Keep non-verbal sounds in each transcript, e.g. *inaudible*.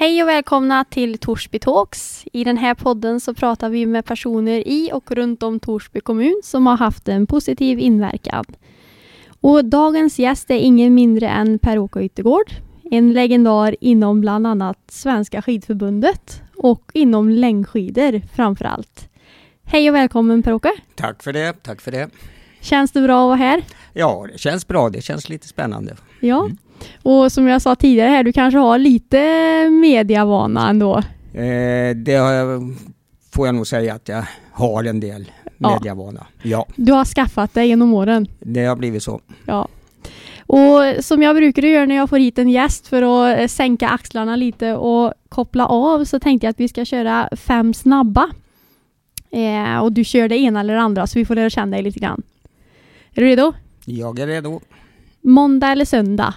Hej och välkomna till Torsby Talks. I den här podden så pratar vi med personer i och runt om Torsby kommun som har haft en positiv inverkan. Och dagens gäst är ingen mindre än Per-Åke Yttergård, en legendar inom bland annat Svenska skidförbundet och inom längdskidor framför allt. Hej och välkommen Per-Åke! Tack för det, tack för det. Känns det bra att vara här? Ja, det känns bra. Det känns lite spännande. Ja, mm. Och som jag sa tidigare här, du kanske har lite mediavana ändå? Eh, det får jag nog säga att jag har en del mediavana. Ja. Du har skaffat dig genom åren? Det har blivit så. Ja. Och som jag brukar göra när jag får hit en gäst för att eh, sänka axlarna lite och koppla av så tänkte jag att vi ska köra fem snabba. Eh, och du kör det ena eller det andra så vi får lära känna dig lite grann. Är du redo? Jag är redo. Måndag eller söndag?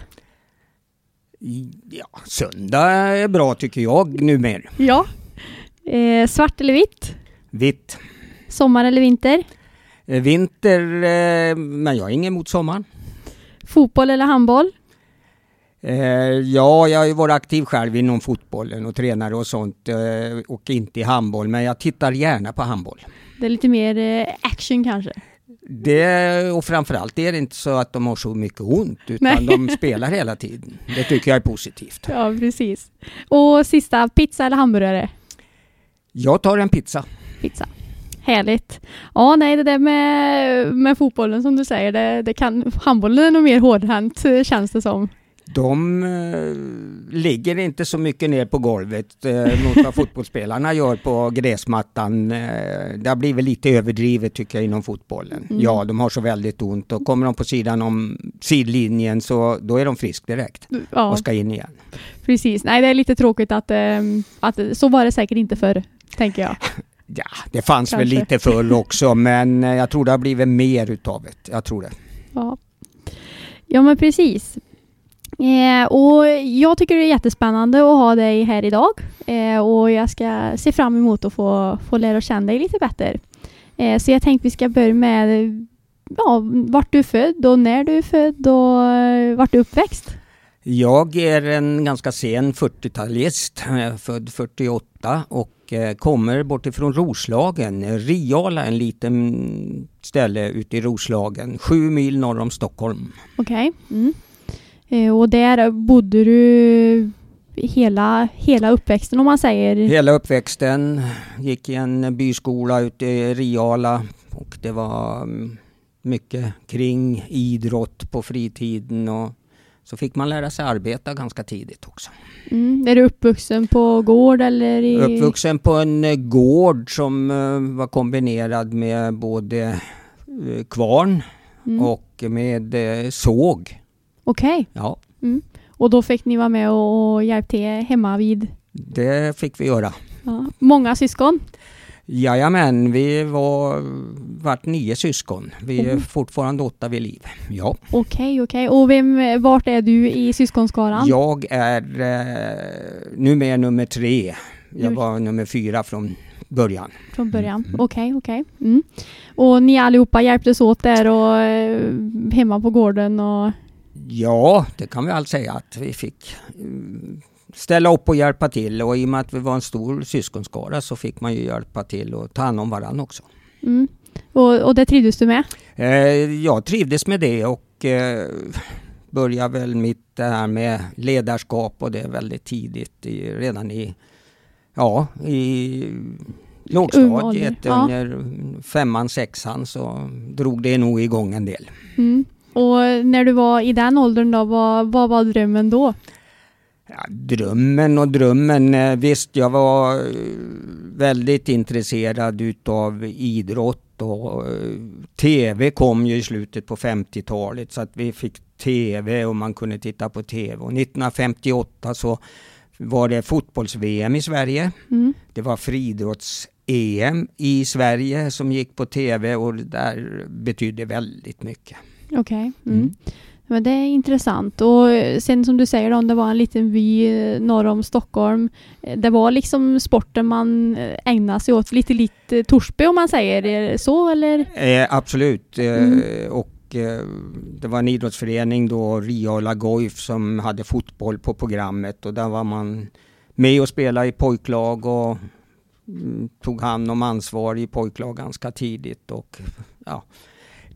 Ja, söndag är bra tycker jag numera. Ja. Eh, svart eller vitt? Vitt. Sommar eller vinter? Eh, vinter, eh, men jag är ingen emot sommaren. Fotboll eller handboll? Eh, ja, jag har ju varit aktiv själv inom fotbollen och tränare och sånt eh, och inte i handboll, men jag tittar gärna på handboll. Det är lite mer eh, action kanske? Det, och framförallt är det inte så att de har så mycket ont utan Nej. de spelar hela tiden. Det tycker jag är positivt. Ja, precis. Och sista, pizza eller hamburgare? Jag tar en pizza. Pizza. Härligt. Ja, nej, det där med, med fotbollen som du säger, det, det kan, handbollen är nog mer hårdhänt känns det som. De eh, ligger inte så mycket ner på golvet eh, mot vad *laughs* fotbollsspelarna gör på gräsmattan. Eh, det har blivit lite överdrivet tycker jag inom fotbollen. Mm. Ja, de har så väldigt ont och kommer de på sidan om sidlinjen så då är de frisk direkt ja. och ska in igen. Precis, nej det är lite tråkigt att, eh, att så var det säkert inte förr, tänker jag. *laughs* Ja, det fanns Kanske. väl lite förr också men jag tror det har blivit mer utav det. Jag tror det. Ja. Ja men precis. Eh, och jag tycker det är jättespännande att ha dig här idag eh, och jag ska se fram emot att få, få lära känna dig lite bättre. Eh, så jag tänkte vi ska börja med ja, vart du är född och när du är född och eh, vart du är uppväxt. Jag är en ganska sen 40-talist, född 48 och eh, kommer bortifrån Roslagen, Riala, en liten ställe ute i Roslagen, sju mil norr om Stockholm. Okej. Okay. Mm. Eh, och där bodde du hela, hela uppväxten om man säger? Hela uppväxten. Gick i en byskola ute i Riala och det var mm, mycket kring idrott på fritiden och så fick man lära sig arbeta ganska tidigt också. Mm. Är du uppvuxen på gård eller? I... Uppvuxen på en eh, gård som eh, var kombinerad med både kvarn mm. och med såg. Okej. Okay. Ja. Mm. Och då fick ni vara med och hjälpa till hemma vid? Det fick vi göra. Ja. Många syskon? Jajamän, vi var vart nio syskon. Vi är oh. fortfarande åtta vid liv. Ja. Okej, okay, okej. Okay. Och vem, vart är du i syskonskaran? Jag är eh, numera nummer tre. Jag var nummer fyra från början. Från början, okej, mm. okej. Okay, okay. mm. Och ni allihopa hjälptes åt där och eh, hemma på gården och Ja, det kan vi allt säga att vi fick eh, ställa upp och hjälpa till och i och med att vi var en stor syskonskara så fick man ju hjälpa till och ta hand om varandra också. Mm. Och, och det trivdes du med? Eh, jag trivdes med det och eh, började väl mitt det här med ledarskap och det väldigt tidigt, i, redan i, ja, i lågstadiet, ja. under femman, sexan så drog det nog igång en del. Mm. Och när du var i den åldern då, vad, vad var drömmen då? Ja, drömmen och drömmen. Eh, visst, jag var eh, väldigt intresserad utav idrott och eh, TV kom ju i slutet på 50-talet så att vi fick TV och man kunde titta på TV. Och 1958 så var det fotbolls-VM i Sverige. Mm. Det var friidrotts-EM i Sverige som gick på TV och det där betydde väldigt mycket. Okej. Okay. Mm. Mm. Men det är intressant. Och sen som du säger om det var en liten by eh, norr om Stockholm. Eh, det var liksom sporten man eh, ägnade sig åt, lite lite Torsby om man säger så eller? Eh, absolut. Mm. och det var en idrottsförening då, Riala Goif, som hade fotboll på programmet och där var man med och spelade i pojklag och mm, tog hand om ansvar i pojklag ganska tidigt. Och, ja,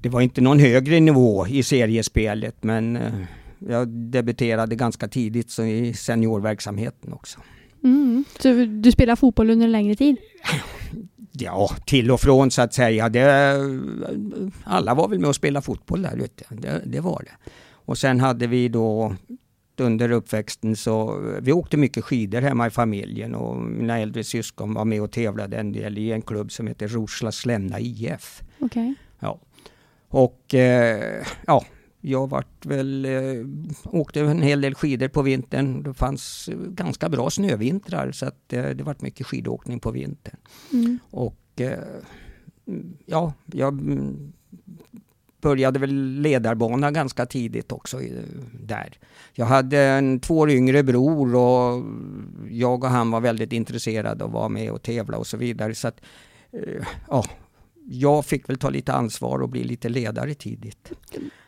det var inte någon högre nivå i seriespelet men eh, jag debuterade ganska tidigt så i seniorverksamheten också. Mm. Så du spelar fotboll under en längre tid? Ja, till och från så att säga. Det, alla var väl med och spelade fotboll där ute. Det, det var det. Och sen hade vi då under uppväxten så vi åkte mycket skidor hemma i familjen och mina äldre syskon var med och tävlade en del i en klubb som heter Roslagslämna IF. Okay. Ja. Och eh, ja, jag vart väl, eh, åkte en hel del skidor på vintern. Det fanns ganska bra snövintrar så att eh, det vart mycket skidåkning på vintern. Mm. Och eh, ja, jag började väl ledarbana ganska tidigt också där. Jag hade en två år yngre bror och jag och han var väldigt intresserade att vara med och tävla och så vidare. Så att, ja, jag fick väl ta lite ansvar och bli lite ledare tidigt.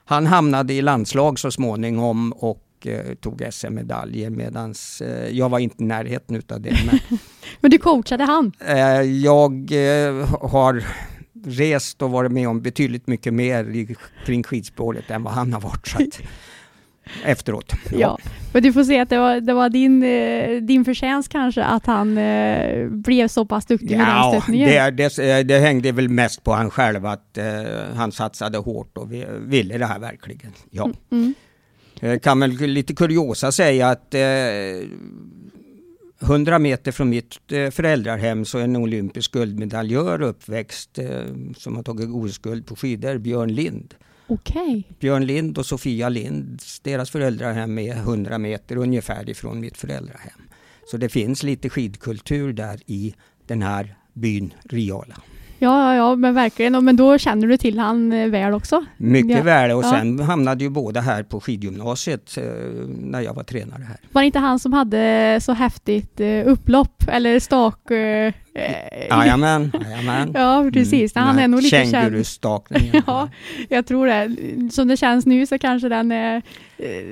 Han hamnade i landslag så småningom och eh, tog SM-medaljer medan eh, jag var inte i närheten utav det. Men, *laughs* men du coachade han? Eh, jag har rest och varit med om betydligt mycket mer i, kring skidspåret än vad han har varit. Så att, *laughs* efteråt. Ja. ja. men du får se att det var, det var din, eh, din förtjänst kanske att han eh, blev så pass duktig ja, med den stöttningen. Det, det, det hängde väl mest på han själv att eh, han satsade hårt och vi, ville det här verkligen. Ja. Mm. mm. Jag kan väl lite kuriosa säga att eh, 100 meter från mitt eh, föräldrahem så är en olympisk guldmedaljör uppväxt eh, som har tagit OS-guld på skidor, Björn Lind. Okay. Björn Lind och Sofia Lind, deras föräldrahem är 100 meter ungefär ifrån mitt föräldrahem. Så det finns lite skidkultur där i den här byn Riala. Ja, ja, ja, men verkligen. Men då känner du till han eh, väl också? Mycket ja. väl och sen hamnade ju båda här på skidgymnasiet eh, när jag var tränare här. Var det inte han som hade så häftigt eh, upplopp eller stak? Eh, jajamän, jajamän. *laughs* Ja, precis. Mm, han är nog lite känd. *laughs* ja, jag tror det. Som det känns nu så kanske den är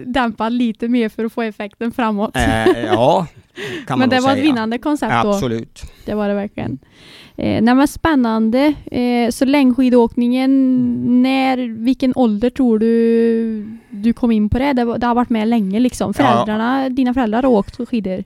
dämpad lite mer för att få effekten framåt. Eh, ja, *laughs* kan man Men det var säga. ett vinnande koncept då? Absolut. Det var det verkligen. Eh, nej men spännande. Eh, så längdskidåkningen, när, vilken ålder tror du du kom in på det? Det, det har varit med länge liksom. Föräldrarna, ja. Dina föräldrar har åkt skidor?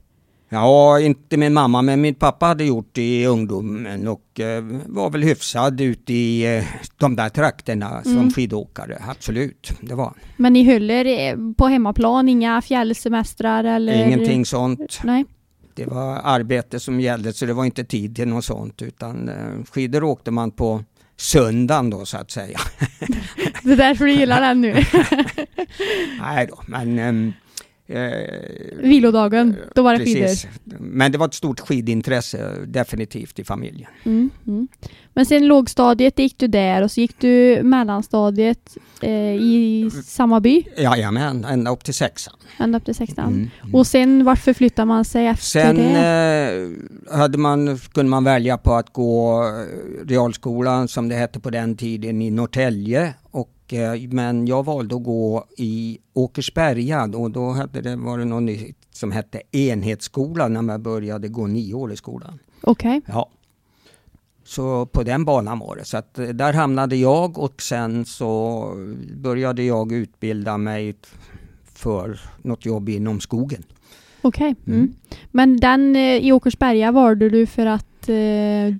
Ja, inte min mamma, men min pappa hade gjort det i ungdomen och eh, var väl hyfsad ute i eh, de där trakterna som mm. skidåkare. Absolut, det var Men ni höll er på hemmaplan, inga fjällsemestrar eller? Ingenting sånt. Nej. Det var arbete som gällde så det var inte tid till något sånt utan eh, skidor åkte man på söndagen då så att säga. *laughs* det är därför du gillar den nu? *laughs* Nej då, men ehm, Eh, Vilodagen, då var det precis. skidor. Men det var ett stort skidintresse definitivt i familjen. Mm, mm. Men sen lågstadiet gick du där och så gick du mellanstadiet eh, i samma by? Jajamän, ända upp till sexan. Ända upp till sexan. Mm, mm. och sen vart förflyttade man sig efter sen, det? Sen eh, hade man, kunde man välja på att gå eh, realskolan som det hette på den tiden i Norrtälje och Eh, men jag valde att gå i Åkersberga och då hade det varit något nytt som hette enhetsskolan när man började gå nio år i skolan. Okej. Okay. Ja. Så på den banan var det. Så att eh, där hamnade jag och sen så började jag utbilda mig för något jobb inom skogen. Okej. Okay. Mm. Mm. Men den eh, i Åkersberga valde du för att eh,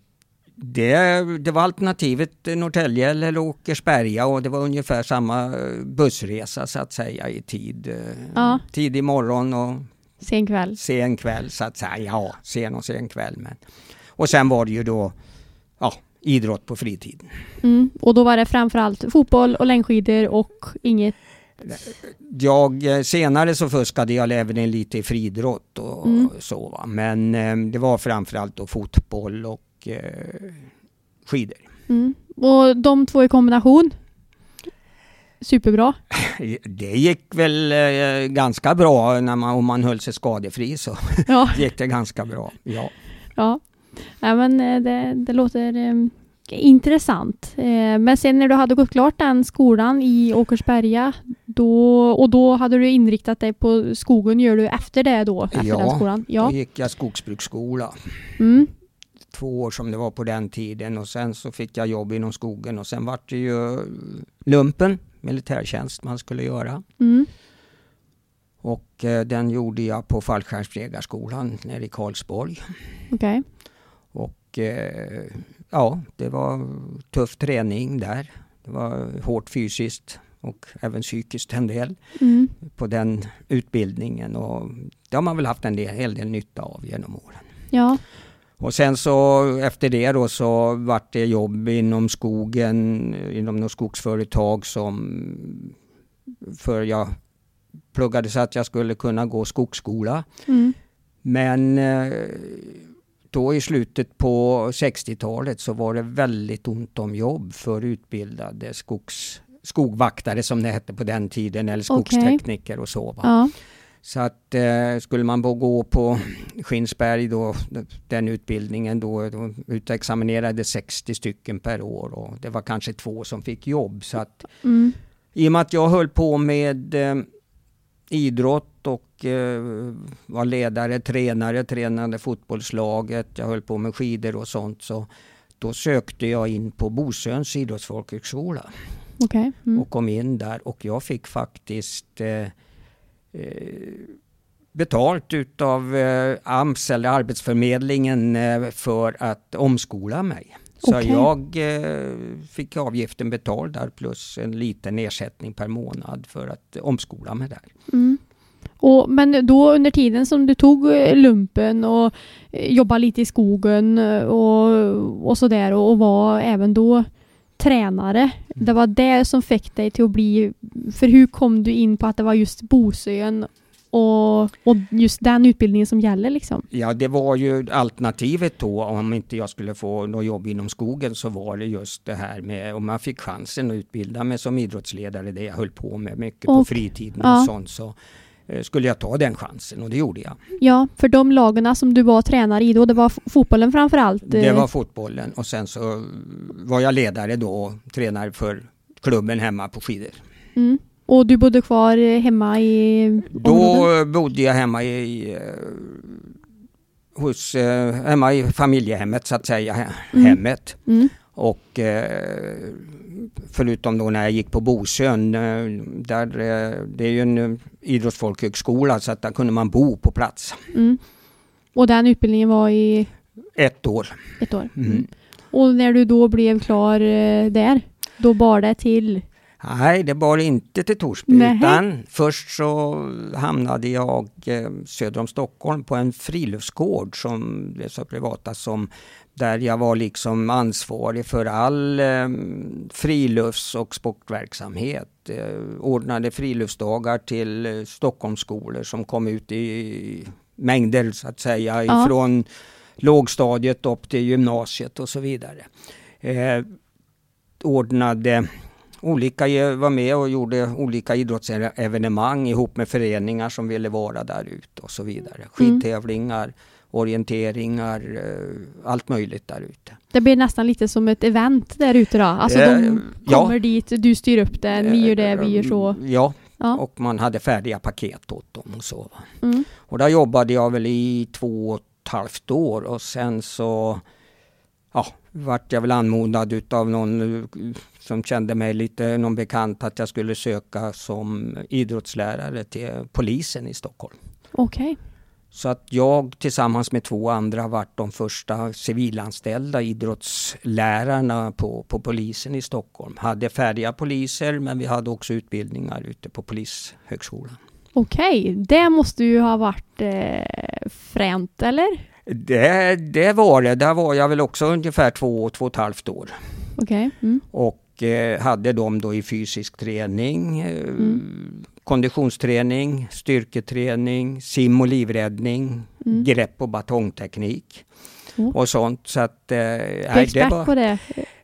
det, det var alternativet Norrtälje eller Åkersberga och det var ungefär samma eh, bussresa så att säga i tid. Eh, ja. Tidig morgon och sen kväll. Sen kväll så att säga, ja sen och sen kväll. Men. Och sen var det ju då ja, idrott på fritiden. Mm. Och då var det framförallt fotboll och längdskidor och inget jag, eh, senare så fuskade jag även lite i friidrott och mm. så. Va? Men det var framförallt då fotboll och eh, skidor. Mm. Och de två i kombination? Superbra. *laughs* Det gick väl eh, ganska bra när man, om man höll sig skadefri så ja. *laughs* gick det ganska bra. Ja, ja. ja men eh, det, det låter eh, intressant. Eh, men sen när du hade gått klart den skolan i Åkersberga, Då, och då hade du inriktat dig på skogen, gör du efter det då? Efter Ja, den skolan? Då gick jag skogsbruksskola. Mm. Två år som det var på den tiden och sen så fick jag jobb inom skogen och sen vart det ju lumpen, militärtjänst man skulle göra. Mm. Och eh, den gjorde jag på Fallskärmsjägarskolan nere i Karlsborg. Okej. Och eh, ja, det var tuff träning där. Det var hårt fysiskt och även psykiskt en del Mm. på den utbildningen. Och det har man väl haft en del, hel del nytta av genom åren. Ja. Och sen så efter det då så vart det jobb inom skogen, inom något skogsföretag som för jag pluggade så att jag skulle kunna gå skogsskola. Mm. Men eh, då i slutet på 60-talet så var det väldigt ont om jobb för utbildade skogs, skogvaktare som det hette på den tiden eller skogstekniker och så. Ja. Så att eh, skulle man gå på Skinsberg då, den utbildningen då, då utexaminerade 60 stycken per år och det var kanske två som fick jobb. Så att Mm. i och med att jag höll på med eh, idrott och eh, var ledare, tränare, tränade fotbollslaget, jag höll på med skidor och sånt så då sökte jag in på Bosöns idrottsfolkhögskola Okej. Mm. och kom in där och jag fick faktiskt eh, betalt utav eh, AMS eller Arbetsförmedlingen eh, för att omskola mig. Så Okej. jag eh, fick avgiften betald där plus en liten ersättning per månad för att omskola mig där. Mm. Och, men då under tiden som du tog eh, lumpen och eh, jobbade lite i skogen eh, och, och sådär och, och var även då tränare. Det var det som fick dig till att bli... För hur kom du in på att det var just Bosön och, och just den utbildningen som gäller liksom? Ja, det var ju alternativet då om inte jag skulle få något jobb inom skogen så var det just det här med om man fick chansen att utbilda mig som idrottsledare, det jag höll på med mycket på Och- fritiden ja. och sånt så skulle jag ta den chansen och det gjorde jag. Ja, för de lagarna som du var tränare i då, det var fotbollen framför allt. Det eh, var fotbollen och sen så var jag ledare då och tränare för klubben hemma på skidor. Mm. Och du bodde kvar eh, hemma i området? Då bodde jag hemma i, eh, hos, eh, hemma i familjehemmet så att säga, Mm. hemmet. Mm. Och eh, förutom då när jag gick på Bosön, eh, där, eh, det är ju en idrottsfolkhögskola så att där kunde man bo på plats Mm. Och den utbildningen var i ett år. ett år? Mm. Och när du då blev klar där, då bar det till? Nej, det var inte till Torsby Nähä. utan först så hamnade jag eh, söder om Stockholm på en friluftsgård som blev så privata som där jag var liksom ansvarig för all eh, frilufts och sportverksamhet. Eh, ordnade friluftsdagar till eh, Stockholmsskolor som kom ut i mängder så att säga Ja. ifrån lågstadiet upp till gymnasiet och så vidare. Eh, ordnade olika, var med och gjorde olika idrottsevenemang ihop med föreningar som ville vara där ute och så vidare. Skidtävlingar, orienteringar, eh, allt möjligt där ute. Det blir nästan lite som ett event där ute då? Alltså Eh, de ja. kommer dit, du styr upp det, ni gör det, vi gör så. Ja, Ja. och man hade färdiga paket åt dem och så. Mm. Och där jobbade jag väl i två och ett halvt år och sen så ja, vart jag väl anmodad utav någon eh, som kände mig lite, någon bekant att jag skulle söka som idrottslärare till polisen i Stockholm. Okej. Så att jag tillsammans med två andra vart de första civilanställda idrottslärarna på, på polisen i Stockholm. Hade färdiga poliser men vi hade också utbildningar ute på polishögskolan. Okej, det måste ju ha varit eh, fränt, eller? Det, det var det. Där var jag väl också ungefär två, två och ett halvt år. Okej. Mm. Och eh, hade dem då i fysisk träning, eh, Mm. konditionsträning, styrketräning, sim och livräddning, Mm. grepp och batongteknik. Oh. Och sånt. Så att, eh, Du är expert det var, på det.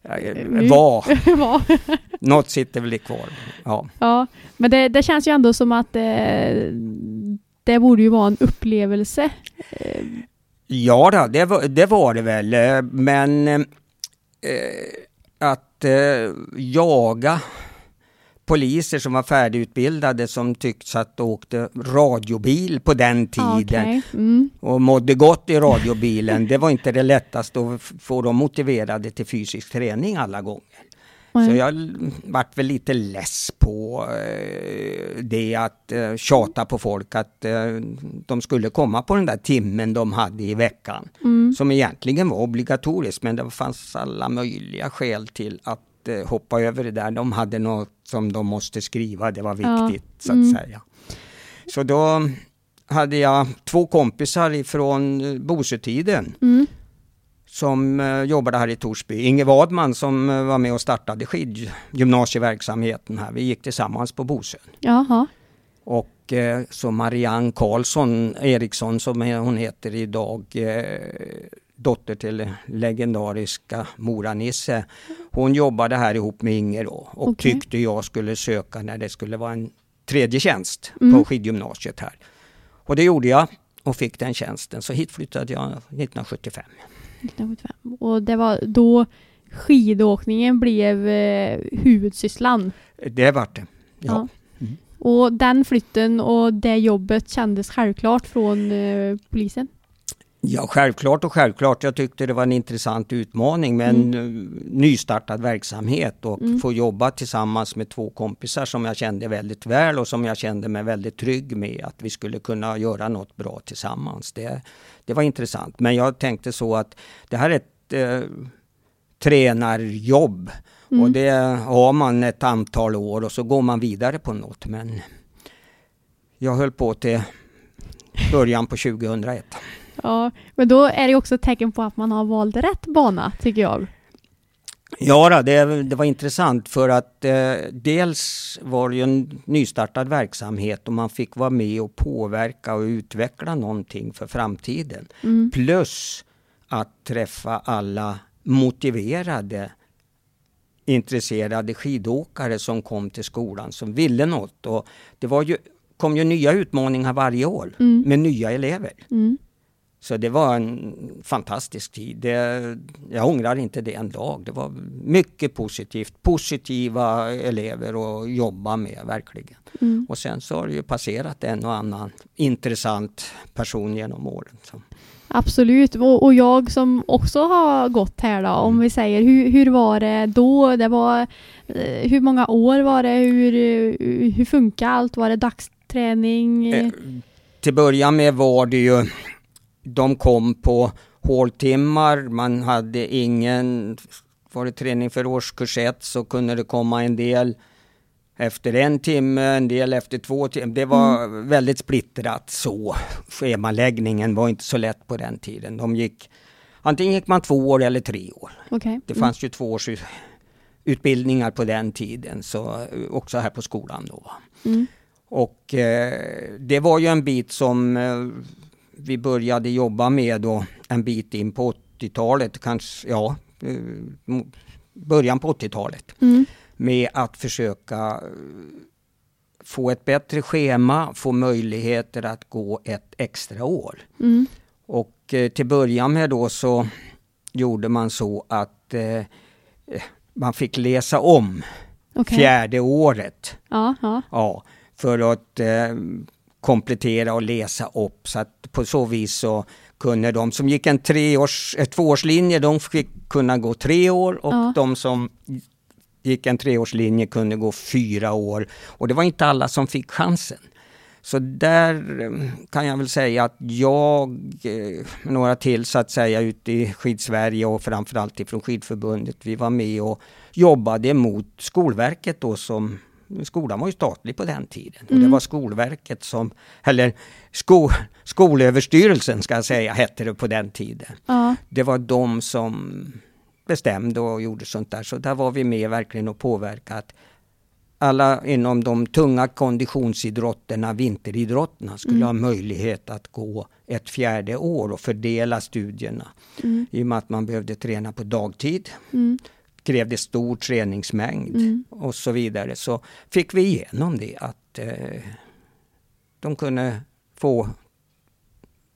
eh, var, Ja. *laughs* något sitter väl kvar. Ja. ja, men det, det känns ju ändå som att eh, det borde ju vara en upplevelse. Eh, Ja, då, det, var, det var det väl, eh, men eh, att eh, jaga poliser som var färdigutbildade som tyckte att de åkte radiobil på den tiden Okej. Mm. och mådde gott i radiobilen. Det var inte det lättaste att få dem motiverade till fysisk träning alla gånger. Så Nej. jag l- vart väl lite less på eh, det att eh, tjata på folk att eh, de skulle komma på den där timmen de hade i veckan. Mm. Som egentligen var obligatorisk men det fanns alla möjliga skäl till att eh, hoppa över det där. De hade något som de måste skriva, det var Ja, viktigt så att mm. säga. Så då hade jag två kompisar ifrån eh, Bosötiden Mm. Som eh, jobbade här i Torsby. Inge Wadman som eh, var med och startade skidgymnasieverksamheten här. Vi gick tillsammans på Bosön. Jaha. Och eh, så Marianne Karlsson Eriksson som hon heter idag, dotter till legendariska Mora-Nisse. Hon jobbade här ihop med Inger då, och Okej. tyckte jag skulle söka när det skulle vara en tredje tjänst Mm. på skidgymnasiet här. Och det gjorde jag och fick den tjänsten. Så hit flyttade jag 1975. 1975. Och det var då skidåkningen blev eh, huvudsysslan. Det vart det. Ja. Och den flytten och det jobbet kändes självklart från eh, polisen. Ja, självklart och självklart. Jag tyckte det var en intressant utmaning med en eh, nystartad verksamhet och Mm. få jobba tillsammans med två kompisar som jag kände väldigt väl och som jag kände mig väldigt trygg med att vi skulle kunna göra något bra tillsammans. Det, det var intressant. Men jag tänkte så att det här är ett eh, tränarjobb Mm. och det har man ett antal år och så går man vidare på något. Men jag höll på till början på 2001. Ja, men då är det också ett tecken på att man har valt rätt bana, tycker jag. Ja, det, det var intressant för att eh, dels var det ju en nystartad verksamhet och man fick vara med och påverka och utveckla någonting för framtiden. Mm. Plus att träffa alla motiverade, intresserade skidåkare som kom till skolan som ville något. Och det var ju, kom ju nya utmaningar varje år Mm. med nya elever. Mm. Så det var en fantastisk tid. Det, jag ångrar inte det en dag. Det var mycket positivt. Positiva elever att jobba med, verkligen. Mm. Och sen så har det ju passerat en och annan intressant person genom åren. Så. Absolut, och, jag som också har gått här då, om vi säger hur, hur var det då? Det var, eh, hur många år var det? Hur, hur funkar allt? Var det dagsträning? Eh, till början med var det ju, de kom på håltimmar, man hade ingen, var det träning för årskurs ett så kunde det komma en del efter en timme, en del efter två timmar. Det var väldigt splittrat så. Schemaläggningen var inte så lätt på den tiden. De gick, antingen gick man två år eller tre år. Okej. Det fanns ju två års utbildningar på den tiden, så också här på skolan då. Mm. Och eh, det var ju en bit som eh, vi började jobba med då en bit in på 80-talet, kanske, ja, eh, början på 80-talet. Mm. Med att försöka eh, få ett bättre schema, få möjligheter att gå ett extra år. Mm. Och eh, till början med då så gjorde man så att eh, eh, man fick läsa om Okej. fjärde året. Ja, ja. Ja, för att eh, komplettera och läsa upp så att på så vis så kunde de som gick en treårs, tvåårslinje, de fick kunna gå tre år och Ja. de som gick en treårslinje kunde gå fyra år. Och det var inte alla som fick chansen. Så där eh, kan jag väl säga att jag, eh, några till så att säga ute i Skidsverige och framförallt ifrån Skidförbundet, vi var med och jobbade mot Skolverket då som Skolan var ju statlig på den tiden och det Mm. var Skolverket som, eller sko, Skolöverstyrelsen ska jag säga, hette det på den tiden. ja. Det var de som bestämde och gjorde sånt där. Så där var vi med verkligen och påverkade alla inom de tunga konditionsidrotterna, vinteridrotterna, skulle Mm. ha möjlighet att gå ett fjärde år och fördela studierna. Mm. I och med att man behövde träna på dagtid, Mm. Krävde stor träningsmängd Mm. och så vidare. Så fick vi igenom det att eh, de kunde få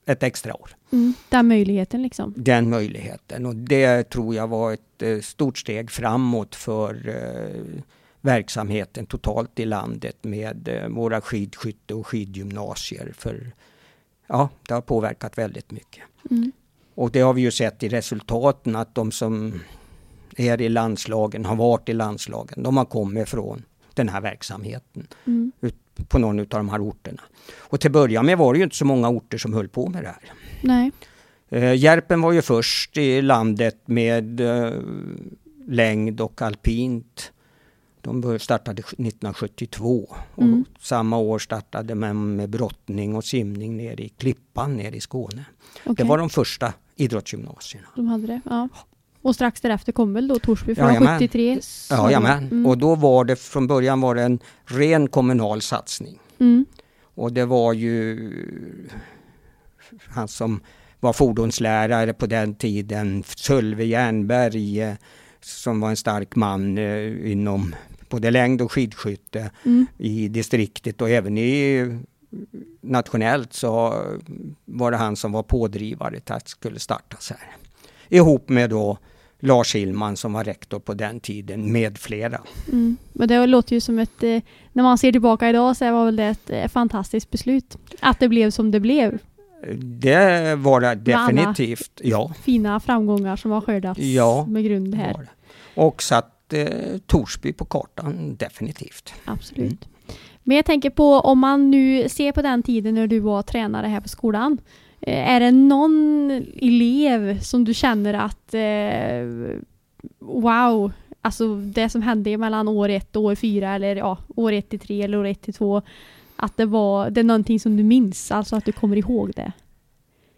ett extra år. Mm. Den möjligheten liksom. den möjligheten. Och det tror jag var ett eh, stort steg framåt för eh, verksamheten totalt i landet med eh, våra skidskytte och skidgymnasier. För ja, det har påverkat väldigt mycket. Mm. Och det har vi ju sett i resultaten att de som är i landslagen, har varit i landslagen, de har kommit från den här verksamheten Mm. ut på någon av de här orterna. Och till början med var det ju inte så många orter som höll på med det här. Nej. Eh, Järpen var ju först i landet med eh, längd och alpint. De startade 1972 och Mm. samma år startade man med brottning och simning nere i Klippan nere i Skåne. okej. Det var de första idrottsgymnasierna. De hade det, ja. Och strax därefter kom väl då Torsby från Jajamän. 73? så- Ja, jamen. Mm. Och då var det från början var det en ren kommunal satsning. Mm. Och det var ju han som var fordonslärare på den tiden, Sölve Jernberg, eh, som var en stark man eh, inom både längd och skidskytte Mm. i distriktet och även i nationellt så var det han som var pådrivare till att det skulle startas här. Ihop med då Lars Hillman som var rektor på den tiden med flera. Mm. Men det låter ju som ett, eh, när man ser tillbaka idag så var väl det ett eh, fantastiskt beslut. Att det blev som det blev. Det var det definitivt, ja. Fina framgångar som har skördats Ja, med grund här. Och satt eh, Torsby på kartan, definitivt. Absolut. Mm. Men jag tänker på om man nu ser på den tiden när du var tränare här på skolan. Eh, är det någon elev som du känner att eh, wow, alltså det som hände mellan år ett och år fyra eller ja, år ett till tre eller år ett till två. Att det var, det är någonting som du minns, alltså att du kommer ihåg det.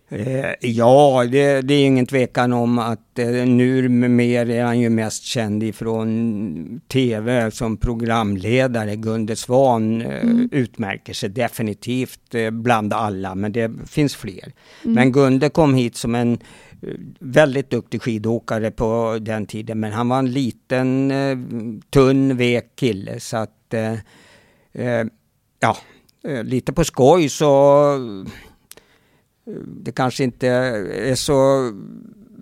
Eh, ja, det, det är ingen tvekan om att eh, nu mer är han ju mest känd ifrån TV som programledare. Gunde Svan eh, Mm. utmärker sig definitivt eh, bland alla, men det finns fler. Mm. Men Gunde kom hit som en väldigt duktig skidåkare på den tiden, men han var en liten, tunn, vek kille så att ja, lite på skoj så det kanske inte är så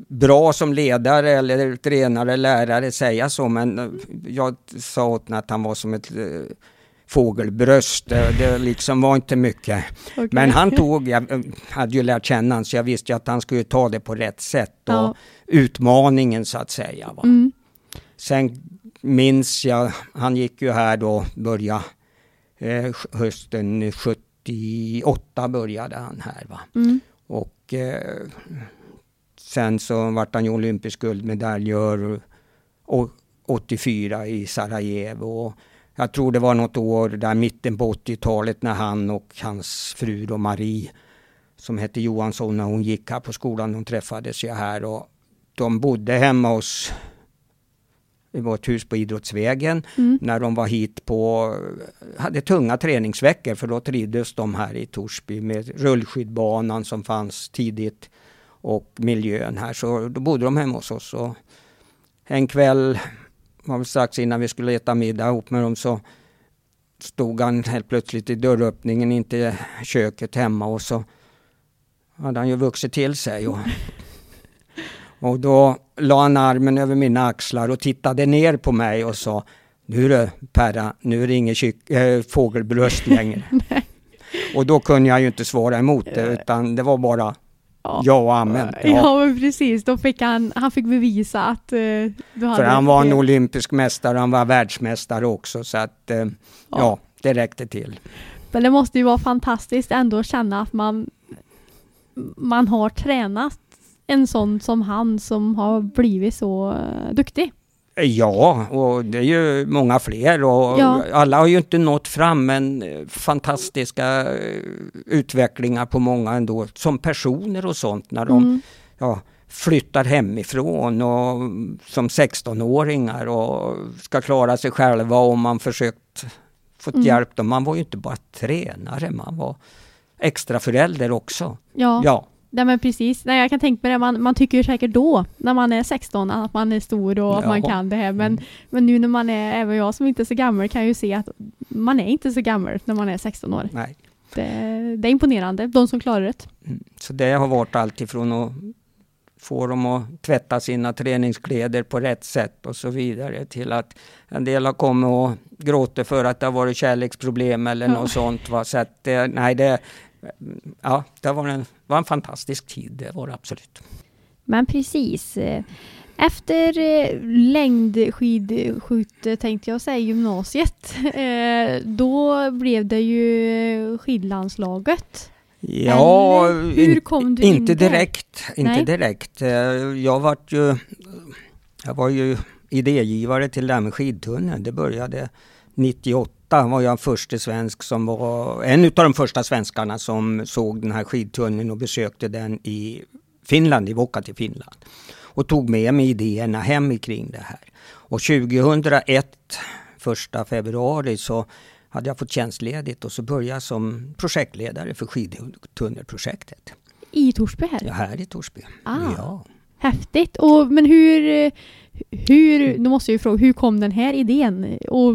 bra som ledare eller tränare, lärare säga så, men eh, jag sa åt honom att han var som ett eh, fågelbröst. Det, det liksom var inte mycket. Okej. Men han tog, jag eh, hade ju lärt känna honom så jag visste ju att han skulle ta det på rätt sätt och Ja. utmaningen så att säga. Va? Mm. Sen minns jag, han gick ju här då, börja eh, hösten 78 började han här. Va? Mm. Och eh, sen så vart han ju olympisk guldmedaljör och 84 i Sarajevo. Och jag tror det var något år där mitten på 80-talet när han och hans fru då Marie som hette Johansson när hon gick här på skolan, de träffades ju här och de bodde hemma hos i vårt hus på Idrottsvägen Mm. när de var hit på, hade tunga träningsveckor för då trivdes de här i Torsby med rullskidbanan som fanns tidigt och miljön här. Så då bodde de hemma hos oss och en kväll, var väl strax innan vi skulle äta middag ihop med dem så stod han helt plötsligt i dörröppningen in till köket hemma och så hade han ju vuxit till sig. Och, och då la han armen över mina axlar och tittade ner på mig och sa Nu du Perra, nu är det inget äh, fågelbröst *laughs* längre. och då kunde jag ju inte svara emot det utan det var bara Ja. ja amen. Ja. Ja, men precis. Då fick han, han fick bevisa att eh, du hade... För han var en olympisk mästare, han var världsmästare också så att eh, ja. det räckte till. Men det måste ju vara fantastiskt ändå att känna att man, man har tränat en sån som han som har blivit så eh, duktig. Ja, och det är ju många fler och Ja. alla har ju inte nått fram men eh, fantastiska eh, utvecklingar på många ändå som personer och sånt när de Mm. ja, flyttar hemifrån och som 16-åringar och ska klara sig själva och man försökt fått Mm. hjälp. Dem. Man var ju inte bara tränare, man var extra förälder också. Ja, Ja, Nej, men precis. Nej, jag kan tänka mig det. Man, man tycker ju säkert då, när man är 16, att man är stor och att Ja. man kan det här. Men, Mm. men nu när man är, även jag som inte är så gammal, kan ju se att man är inte så gammal när man är 16 år. nej. Det, det är imponerande, de som klarar det. Mm. Så det har varit allt ifrån att få dem att tvätta sina träningskläder på rätt sätt och så vidare. Till att en del har kommit och gråtit för att det har varit kärleksproblem eller ja. något sånt. Va? Så att, nej, det, ja, det var en, var en fantastisk tid, det var det absolut. Men precis. Efter eh, längdskidskytte tänkte jag säga gymnasiet, *laughs* eh, då blev det ju skidlandslaget. Ja, Eller, hur kom du inte in direkt. Inte Nej. direkt. Eh, jag var ju, jag var ju idégivare till det här med skidtunneln. Det började 98 var jag första svensk som var en av de första svenskarna som såg den här skidtunneln och besökte den i Finland, i Vuokatti i Finland och tog med mig idéerna hem kring det här. Och 2001, första februari, så hade jag fått tjänstledigt och så började jag som projektledare för skidtunnelprojektet. I Torsby här? Ja, här i Torsby. Ah, ja. Häftigt! Och, men hur, hur, då måste jag ju fråga, hur kom den här idén? Och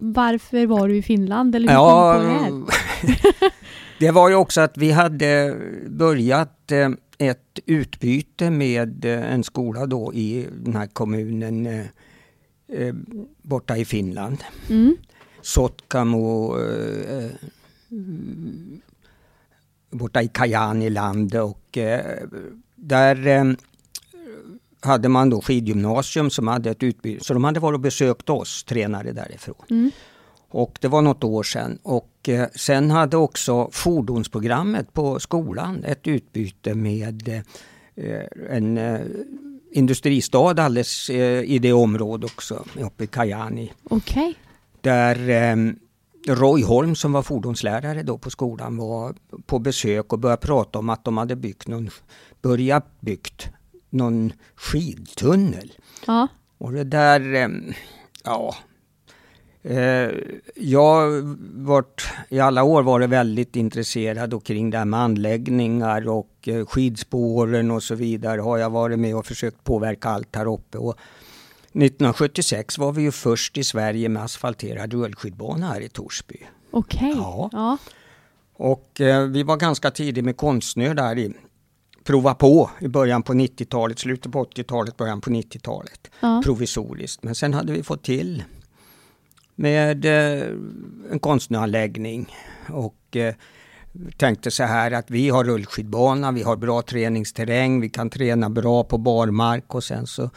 varför var du i Finland? Eller hur ja, kom det, här? *laughs* det var ju också att vi hade börjat eh, ett utbyte med eh, en skola då i den här kommunen eh, borta i Finland. Mm. Sotkamo borta i Kajaniland och där hade man då skidgymnasium som hade ett utbyte. Så de hade varit och besökt oss tränare därifrån. Mm. Och det var något år sedan. Och eh, sen hade också fordonsprogrammet på skolan ett utbyte med eh, en eh, industristad alldeles i det området också, uppe i Kajani. Okay. Där Roy Holm som var fordonslärare då på skolan var på besök och började prata om att de hade byggt någon, börjat byggt någon skidtunnel. Ja. Och det där, ja, Eh, jag varit, i alla år varit väldigt intresserad och kring det här med anläggningar och eh, skidspåren och så vidare har jag varit med och försökt påverka allt här uppe. Och 1976 var vi ju först i Sverige med asfalterad rullskidbana här i Torsby. Okej. Okay. Ja. ja. Och eh, vi var ganska tidigt med konstsnö där i prova på i början på 90-talet, slutet på 80-talet, början på 90-talet. Ja. Provisoriskt. Men sen hade vi fått till med eh, en konstnäranläggning och eh, tänkte så här att vi har rullskidbana, vi har bra träningsterräng, vi kan träna bra på barmark och sen så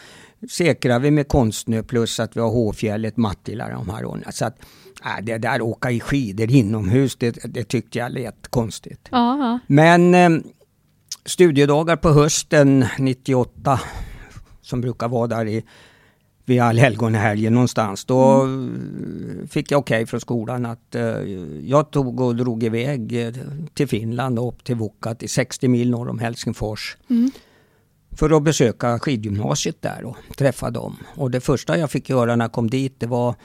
säkrar vi med konstsnö plus att vi har Håfjället, Mattila de här åren. Så att äh, det där åka i skidor inomhus, det, det tyckte jag lät konstigt. Aha. Men eh, studiedagar på hösten 98 som brukar vara där i vid allhelgonahelgen någonstans. Då mm. fick jag okej okay från skolan att uh, jag tog och drog iväg uh, till Finland och upp till Vuokatti, 60 mil norr om Helsingfors. Mm. För att besöka skidgymnasiet där och träffa dem. Och det första jag fick göra när jag kom dit det var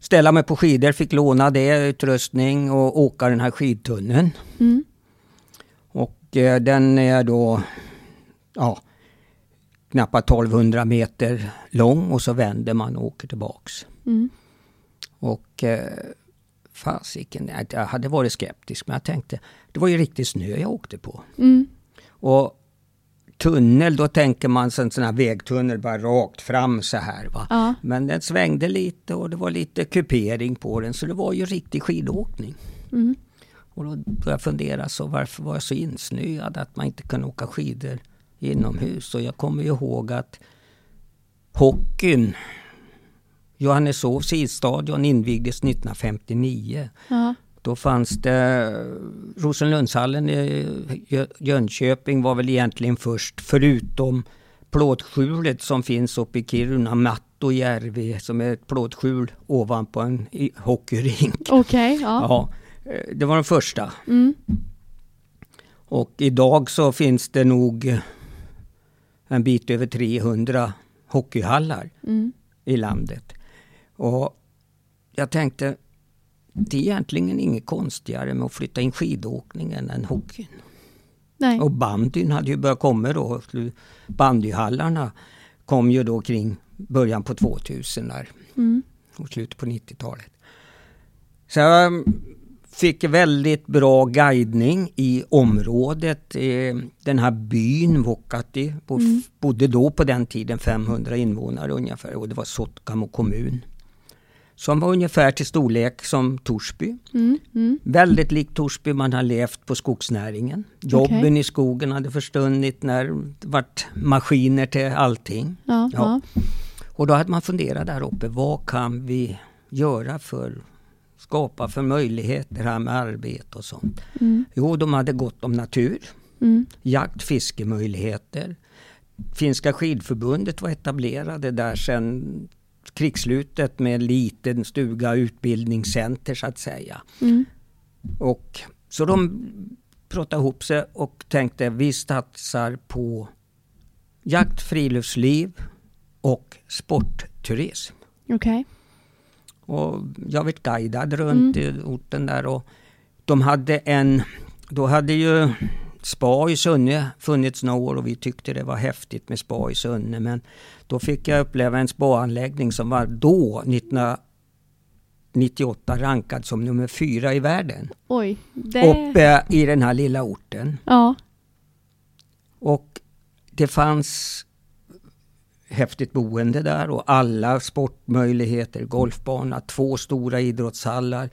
ställa mig på skidor, fick låna det, utrustning och åka den här skidtunneln. Mm. Uh, den är då ja, knappt 1200 meter lång och så vänder man och åker tillbaks. Mm. Och eh, fasiken, jag hade varit skeptisk men jag tänkte, det var ju riktigt snö jag åkte på. Mm. Och tunnel, då tänker man en sån här vägtunnel bara rakt fram så här. Va? Ja. Men den svängde lite och det var lite kupering på den så det var ju riktig skidåkning. Mm. Och då började jag fundera, så varför var jag så insnöad att man inte kunde åka skidor inomhus. Och jag kommer ihåg att hockeyn, Johanneshovs isstadion invigdes 1959. Ja. Då fanns det Rosenlundshallen i Jönköping var väl egentligen först förutom plåtskjulet som finns uppe i Kiruna, Mattojärvi som är ett plåtskjul ovanpå en hockeyrink. Okej, okay, ja. ja. Eh, det var den första. Mm. Och idag så finns det nog en bit över 300 hockeyhallar mm. i landet. Och jag tänkte, det är egentligen inget konstigare med att flytta in skidåkningen än hockeyn. Nej. Och bandyn hade ju börjat komma då. Bandyhallarna kom ju då kring början på 2000 där. Mm. Och slutet på 90-talet. Så jag fick väldigt bra guidning i området. Den här byn, Vuokatti, bo- Mm. bodde då på den tiden 500 invånare ungefär och det var Sotkamo kommun. Som var ungefär till storlek som Torsby. Mm. Mm. Väldigt likt Torsby, man har levt på skogsnäringen. Jobben Okej. i skogen hade försvunnit när det vart maskiner till allting. Ja. ja. Och då hade man funderat där uppe, vad kan vi göra för skapa för möjligheter här med arbete och sånt. Mm. Jo, de hade gott om natur, Mm. jakt, fiskemöjligheter. Finska skidförbundet var etablerade där sedan krigsslutet med en liten stuga utbildningscenter så att säga. Mm. Och, så de pratade ihop sig och tänkte vi satsar på jakt, friluftsliv och sportturism. Okej. Och jag vet guidad runt i orten där och de hade en, då hade ju spa i Sunne funnits några år och vi tyckte det var häftigt med spa i Sunne men då fick jag uppleva en spaanläggning som var då 1998 rankad som nummer fyra i världen. Oj. Det... Uppe i den här lilla orten. Ja. Och det fanns häftigt boende där och alla sportmöjligheter, golfbana, två stora idrottshallar.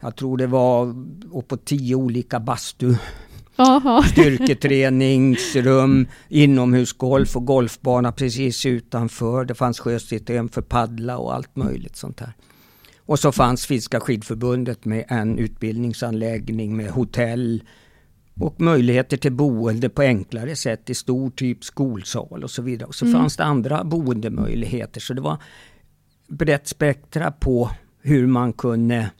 Jag tror det var uppåt tio olika bastu, Jaha. *laughs* styrketräningsrum, inomhusgolf och golfbana precis utanför. Det fanns sjösystem för paddla och allt möjligt sånt här. Och så fanns Finska skidförbundet med en utbildningsanläggning med hotell och möjligheter till boende på enklare sätt i stor typ skolsal och så vidare. Och så Mm. fanns det andra boendemöjligheter. Så det var brett spektra på hur man kunde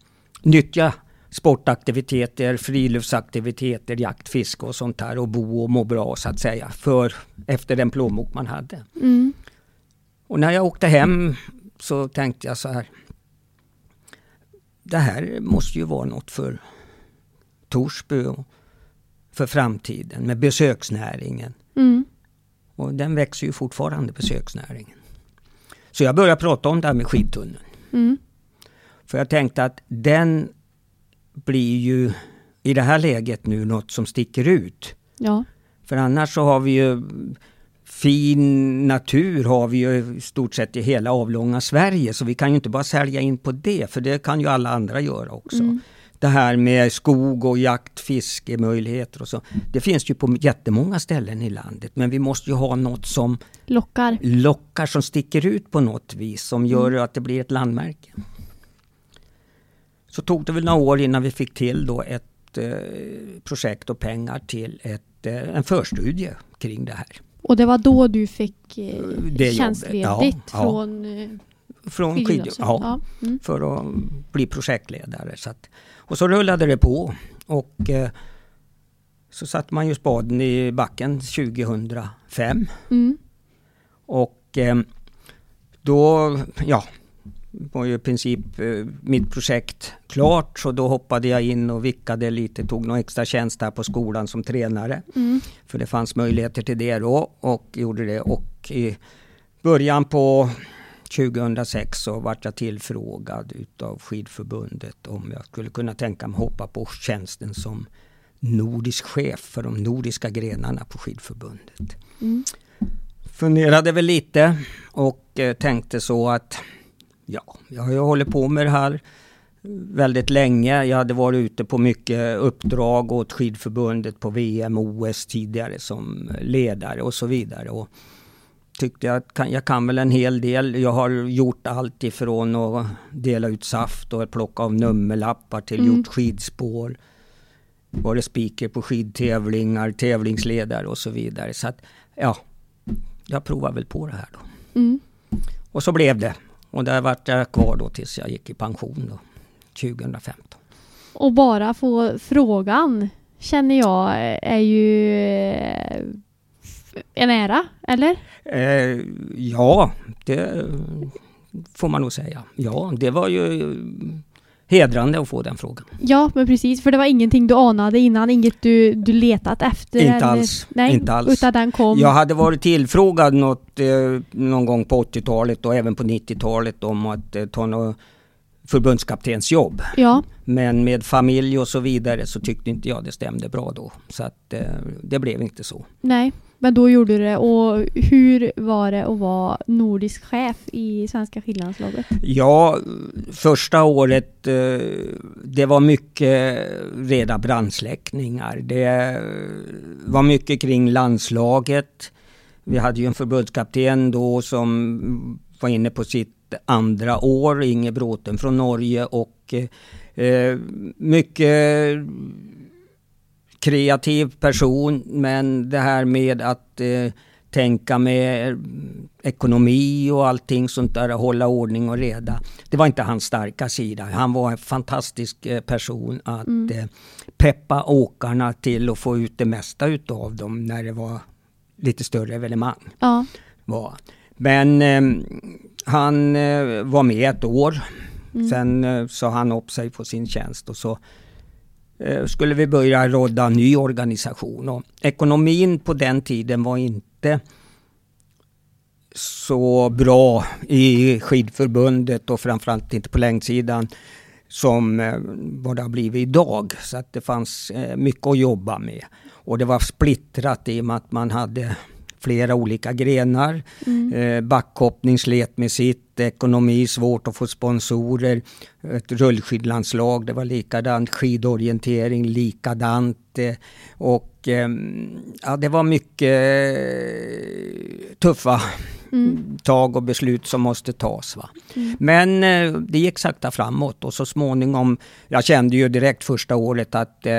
nyttja sportaktiviteter, friluftsaktiviteter, jakt, fiske och sånt där och bo och må bra så att säga för efter den plånbok man hade. Mm. Och när jag åkte hem så tänkte jag så här. Det här måste ju vara något för Torsby och för framtiden med besöksnäringen. Mm. Och den växer ju fortfarande, besöksnäringen. Så jag började prata om det här med skidtunneln. Mm. För jag tänkte att den blir ju i det här läget nu något som sticker ut. Ja. För annars så har vi ju fin natur har vi ju i stort sett i hela avlånga Sverige. Så vi kan ju inte bara sälja in på det, för det kan ju alla andra göra också. Mm. Det här med skog och jakt, fiskemöjligheter och så. Det finns ju på jättemånga ställen i landet. Men vi måste ju ha något som Lockar. lockar, som sticker ut på något vis. Som gör att det blir ett landmärke. Så tog det väl några år innan vi fick till då ett eh, projekt och pengar till ett, eh, en förstudie kring det här. Och det var då du fick eh, Det jobbet, tjänstledigt ja, ja. från eh, Från skid, skidgymnasiet? ja, Ja. Mm. för att bli projektledare. Så att, och så rullade det på. Och eh, så satte man ju spaden i backen 2005. Mm. Och eh, då, ja, var ju i princip eh, mitt projekt klart. Så då hoppade jag in och vickade lite, tog någon extra tjänst här på skolan som tränare. Mm. För det fanns möjligheter till det då och gjorde det. Och i början på 2006 så vart jag tillfrågad utav skidförbundet om jag skulle kunna tänka mig hoppa på tjänsten som nordisk chef för de nordiska grenarna på skidförbundet. Mm. Funderade väl lite och eh, tänkte så att ja, jag har ju hållit på med det här väldigt länge. Jag hade varit ute på mycket uppdrag åt skidförbundet på VM och OS tidigare som ledare och så vidare. Och tyckte att kan, jag kan väl en hel del. Jag har gjort allt ifrån att dela ut saft och plocka av nummerlappar till Mm. gjort skidspår. Varit speaker på skidtävlingar, tävlingsledare och så vidare. Så att ja, jag provar väl på det här då. Mm. Och så blev det. Och där vart jag kvar då tills jag gick i pension då, 2015. Och bara få frågan känner jag är ju en ära, eller? Eh, ja, det får man nog säga. Ja, det var ju hedrande att få den frågan. Ja, men precis. För det var ingenting du anade innan, inget du, du letat efter? Inte eller- alls, Nej, inte alls. utan den kom? Jag hade varit tillfrågad något, eh, någon gång på 80-talet och även på 90-talet om att eh, ta några förbundskaptensjobb. Ja. Men med familj och så vidare så tyckte inte jag det stämde bra då. Så att eh, det blev inte så. Nej, men då gjorde du det. Och hur var det att vara nordisk chef i svenska skidlandslaget? Ja, första året eh, det var mycket reda brandsläckningar. Det eh, var mycket kring landslaget. Vi hade ju en förbundskapten då som var inne på sitt andra år, Inge Bråten från Norge och eh, mycket kreativ person men det här med att eh, tänka med ekonomi och allting sånt där, hålla ordning och reda. Det var inte hans starka sida. Han var en fantastisk eh, person att mm. eh, peppa åkarna till att få ut det mesta utav dem när det var lite större evenemang. Ja. Var. Men eh, han eh, var med ett år. Mm. Sen eh, sa han upp sig på sin tjänst och så eh, skulle vi börja råda en ny organisation. Och ekonomin på den tiden var inte så bra i skidförbundet och framförallt inte på längdsidan som eh, vad det har blivit idag. Så att det fanns eh, mycket att jobba med. Och det var splittrat i och med att man hade flera olika grenar. Mm. Eh, backhoppning slet med sitt, ekonomi svårt att få sponsorer. Ett rullskidlandslag, det var likadant. Skidorientering likadant. Eh, och eh, ja, det var mycket eh, tuffa mm. tag och beslut som måste tas. Va? Mm. Men eh, det gick sakta framåt och så småningom, jag kände ju direkt första året att eh,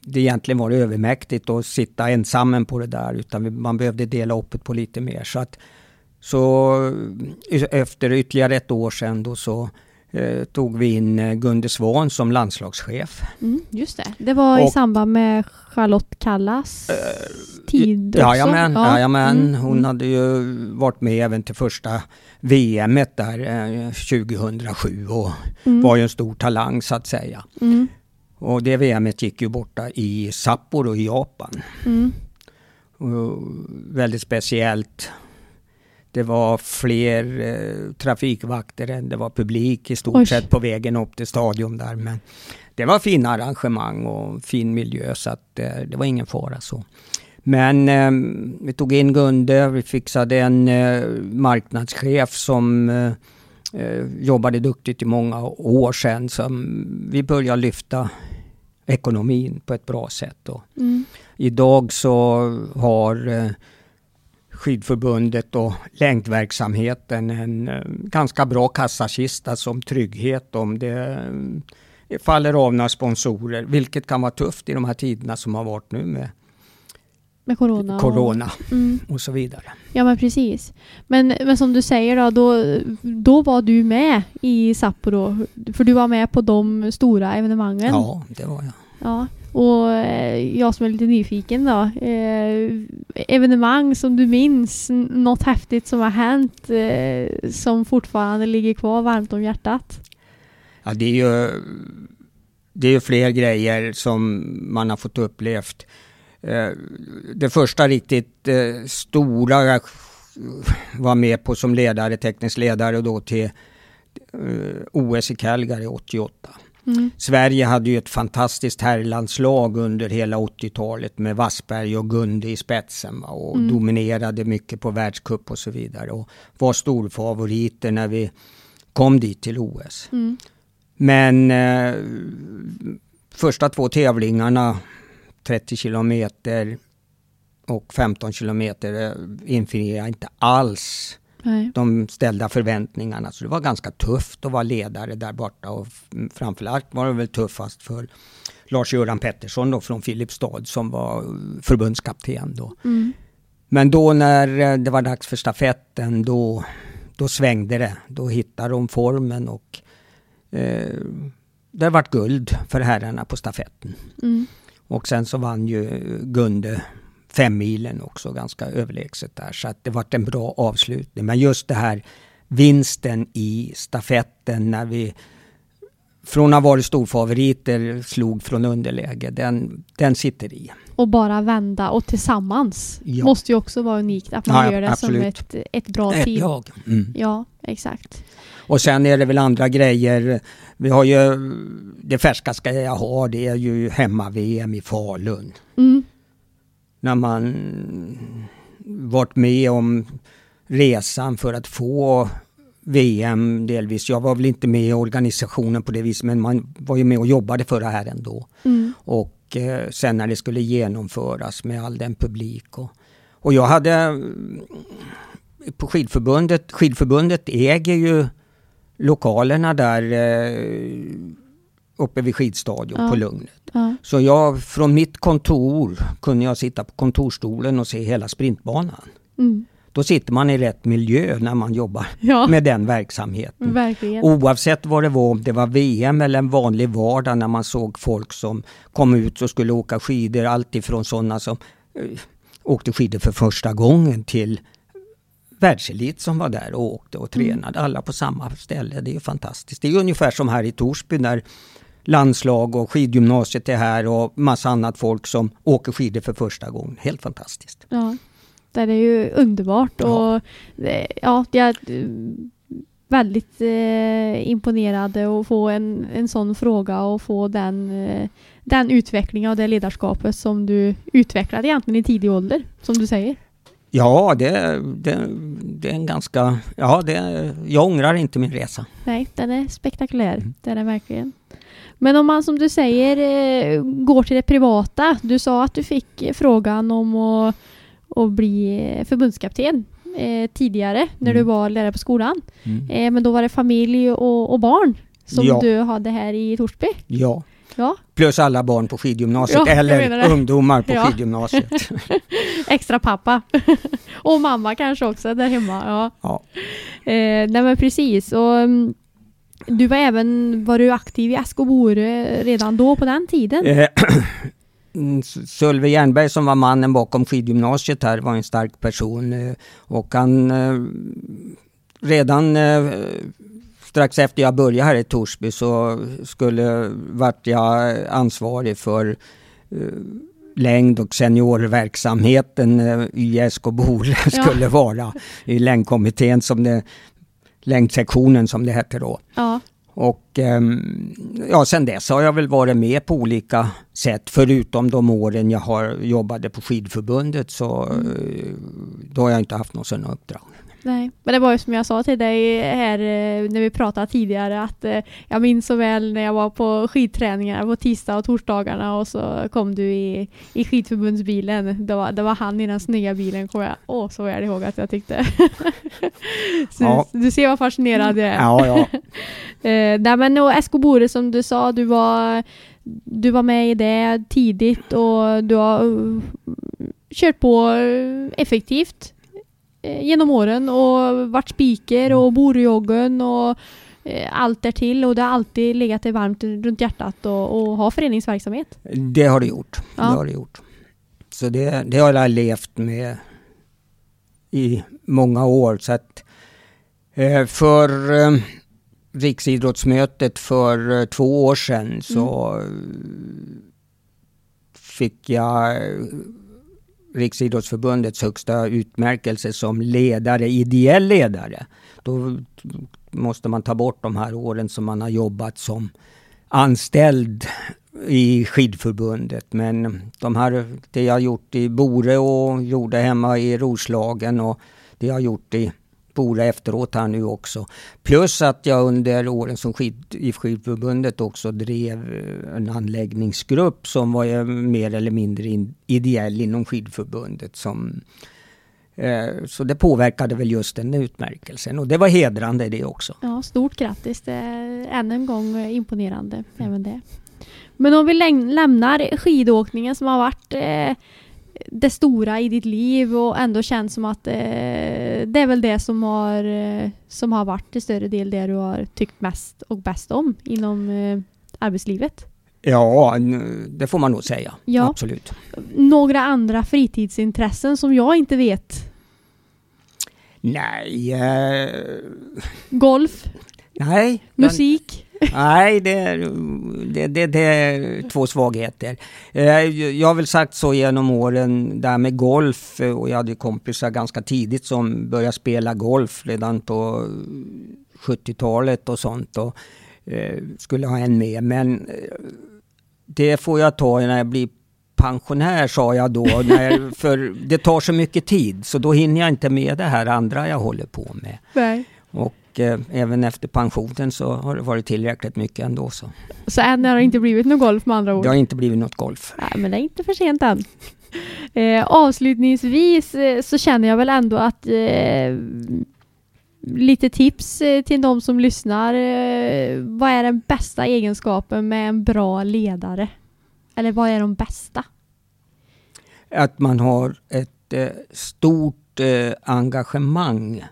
det egentligen var övermäktigt att sitta ensam på det där utan man behövde dela upp det på lite mer. Så, att, så eh, efter ytterligare ett år sedan då så eh, tog vi in eh, Gunde Svan som landslagschef. Mm, just det, det var och, i samband med Charlotte Kallas eh, tid också? Jajamän, ja. jajamän. Mm, hon mm. hade ju varit med även till första VM där eh, 2007 och mm. var ju en stor talang så att säga. Mm. Och det VMet gick ju borta i Sapporo i Japan. Mm. väldigt speciellt det var fler eh, trafikvakter än det var publik i stort Oj. sett på vägen upp till stadion där. Men det var fina arrangemang och fin miljö så att eh, det var ingen fara så. Men eh, vi tog in Gunde, vi fixade en eh, marknadschef som eh, eh, jobbade duktigt i många år sedan. Som vi började lyfta ekonomin på ett bra sätt. Mm. Idag så har skidförbundet och längdverksamheten en eh, ganska bra kassakista som trygghet om det eh, faller av några sponsorer, vilket kan vara tufft i de här tiderna som har varit nu med, med corona, corona och, mm. och, så vidare. Ja men precis. Men, men som du säger då, då, då var du med i Sapporo, för du var med på de stora evenemangen. Ja, det var jag. Ja. Och eh, jag som är lite nyfiken då. Eh, evenemang som du minns, något häftigt som har hänt eh, som fortfarande ligger kvar varmt om hjärtat? Ja, det är ju det är fler grejer som man har fått upplevt. Eh, det första riktigt eh, stora jag var med på som ledare, teknisk ledare då till OS i Calgary 88. Mm. Sverige hade ju ett fantastiskt herrlandslag under hela 80-talet med Wassberg och Gunde i spetsen va, och mm. dominerade mycket på världscup och så vidare och var storfavoriter när vi kom dit till OS. Mm. Men eh, första två tävlingarna, 30 kilometer och 15 kilometer, eh, infriade inte alls Nej. de ställda förväntningarna. Så det var ganska tufft att vara ledare där borta och framförallt var det väl tuffast för Lars-Göran Pettersson då från Filipstad som var förbundskapten då. Mm. Men då när eh, det var dags för stafetten då, då svängde det. Då hittade de formen och eh, det vart guld för herrarna på stafetten. Mm. Och sen så vann ju Gunde femmilen också ganska överlägset där. Så att det var en bra avslutning. Men just det här vinsten i stafetten när vi från att ha varit storfavoriter slog från underläge, den, den sitter i. och bara vända och tillsammans Ja. måste ju också vara unikt att man Ja, gör det absolut. som ett, ett bra Ett team. lag. Mm. Ja, exakt. Och sen är det väl andra grejer. Vi har ju, det färskaste jag har det är ju hemma-VM i Falun. Mm. När man varit med om resan för att få VM delvis. Jag var väl inte med i organisationen på det viset men man var ju med och jobbade för det här ändå. Mm. Och eh, sen när det skulle genomföras med all den publik. Och, och jag hade på skidförbundet, skidförbundet äger ju lokalerna där eh, uppe vid skidstadion Ja. på Lugnet. Ja. Så jag från mitt kontor kunde jag sitta på kontorstolen och se hela sprintbanan. Mm. Då sitter man i rätt miljö när man jobbar ja. med den verksamheten. verkligen. Oavsett vad det var, om det var VM eller en vanlig vardag när man såg folk som kom ut och skulle åka skidor. Alltifrån sådana som eh, åkte skidor för första gången till världselit som var där och åkte och tränade. Alla på samma ställe. Det är ju fantastiskt. Det är ungefär som här i Torsby när landslag och skidgymnasiet är här och massa annat folk som åker skidor för första gången. Helt fantastiskt. Ja, det är ju underbart Ja. och det, ja, jag är eh, väldigt eh, imponerade att få en, en sån fråga och få den, eh, den utveckling av det ledarskapet som du utvecklade egentligen i tidig ålder, som du säger. Ja, det, det, det är en ganska... Ja, det, jag ångrar inte min resa. Nej, den är spektakulär. Mm. Det är den verkligen. Men om man som du säger eh, går till det privata. Du sa att du fick eh, frågan om att, att bli eh, förbundskapten eh, tidigare när Mm. du var lärare på skolan. Mm. Eh, men då var det familj och, och barn som Ja. du hade här i Torsby. Ja, Ja, plus alla barn på skidgymnasiet Ja, eller ungdomar på Ja. skidgymnasiet. *laughs* extra pappa. *laughs* och mamma kanske också där hemma. Ja. Ja. Eh, nej men precis. Och, mm, du var även var du aktiv i Ask och Bore redan då på den tiden? Eh, *clears throat* mm, Sölve Jernberg som var mannen bakom skidgymnasiet här var en stark person eh, och han eh, redan strax efter jag började här i Torsby så skulle vart jag ansvarig för längd och seniorverksamheten i SK Bore Ja. *laughs* skulle vara i längdkommittén som det längdsektionen som det hette då. Ja. Och ehm, ja, sen dess har jag väl varit med på olika sätt. Förutom de åren jag har jobbade på skidförbundet så eh, då har jag inte haft något sådant uppdrag. Nej, men det var ju som jag sa till dig här eh, när vi pratade tidigare att eh, jag minns så väl när jag var på skidträningar på tisdag och torsdagarna och så kom du i, i skidförbundsbilen. Det var, det var han i den snygga bilen, kommer jag åh, så väl ihåg att jag tyckte. *laughs* Ja. Du ser vad fascinerad jag är. Ja, ja. *laughs* Eh, nej men och Esko Bore som du sa, du var, du var med i det tidigt och du har kört på effektivt genom åren och varit speaker och Borejoggen och eh, allt därtill och det har alltid legat dig varmt runt hjärtat och, och ha föreningsverksamhet. Det har det gjort. Ja. Det har det gjort. Så det, det har jag levt med i många år. Så att, eh, för eh, Riksidrottsmötet för eh, två år sedan så eh, fick jag eh, Riksidrottsförbundets högsta utmärkelse som ledare, ideell ledare. Då måste man ta bort de här åren som man har jobbat som anställd i skidförbundet. Men de här, det jag har gjort i Bore och gjorde hemma i Roslagen och det jag har gjort i spola efteråt här nu också. Plus att jag under åren som skid, i skidförbundet också drev eh, en anläggningsgrupp som var eh, mer eller mindre in, ideell inom skidförbundet. Som, eh, så det påverkade väl just den utmärkelsen och det var hedrande det också. Ja, stort grattis. Det är än en gång imponerande imponerande även det. Men om vi lämnar skidåkningen som har varit eh, det stora i ditt liv och ändå känns som att eh, det är väl det som har, eh, som har varit till större del det du har tyckt mest och bäst om inom eh, arbetslivet. Ja, det får man nog säga. Ja. Absolut. Några andra fritidsintressen som jag inte vet? Nej, eh, Golf? Nej. Musik? Nej, det är, det, det, det är två svagheter. Eh, jag har väl sagt så genom åren, där med golf, eh, och jag hade kompisar ganska tidigt som började spela golf redan på 70-talet och sånt. Och eh, skulle ha en med, men det får jag ta när jag blir pensionär sa jag då, när, *laughs* för det tar så mycket tid så då hinner jag inte med det här andra jag håller på med. Nej. Och eh, även efter pensionen så har det varit tillräckligt mycket ändå. Så, så än har det inte blivit något golf med andra ord? Det har inte blivit något golf. Nej, men det är inte för sent än. *laughs* Eh, avslutningsvis eh, så känner jag väl ändå att eh, lite tips eh, till de som lyssnar. Vad är den bästa egenskapen med en bra ledare? Eller vad är de bästa? Att man har ett stort engagemang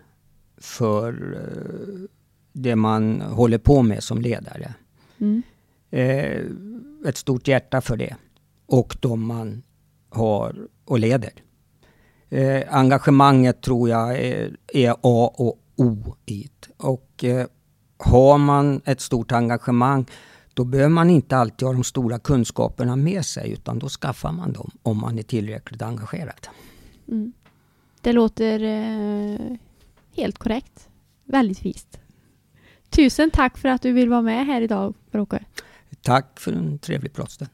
för eh, det man håller på med som ledare. Mm. Eh, ett stort hjärta för det. Och de man har och leder. Eh, engagemanget tror jag är, är A och O i det. Och har man ett stort engagemang då behöver man inte alltid ha de stora kunskaperna med sig utan då skaffar man dem om man är tillräckligt engagerad. Mm. Det låter eh, helt korrekt. Väldigt fint. Tusen tack för att du vill vara med här idag, Bråke. Tack för en trevlig pratstund.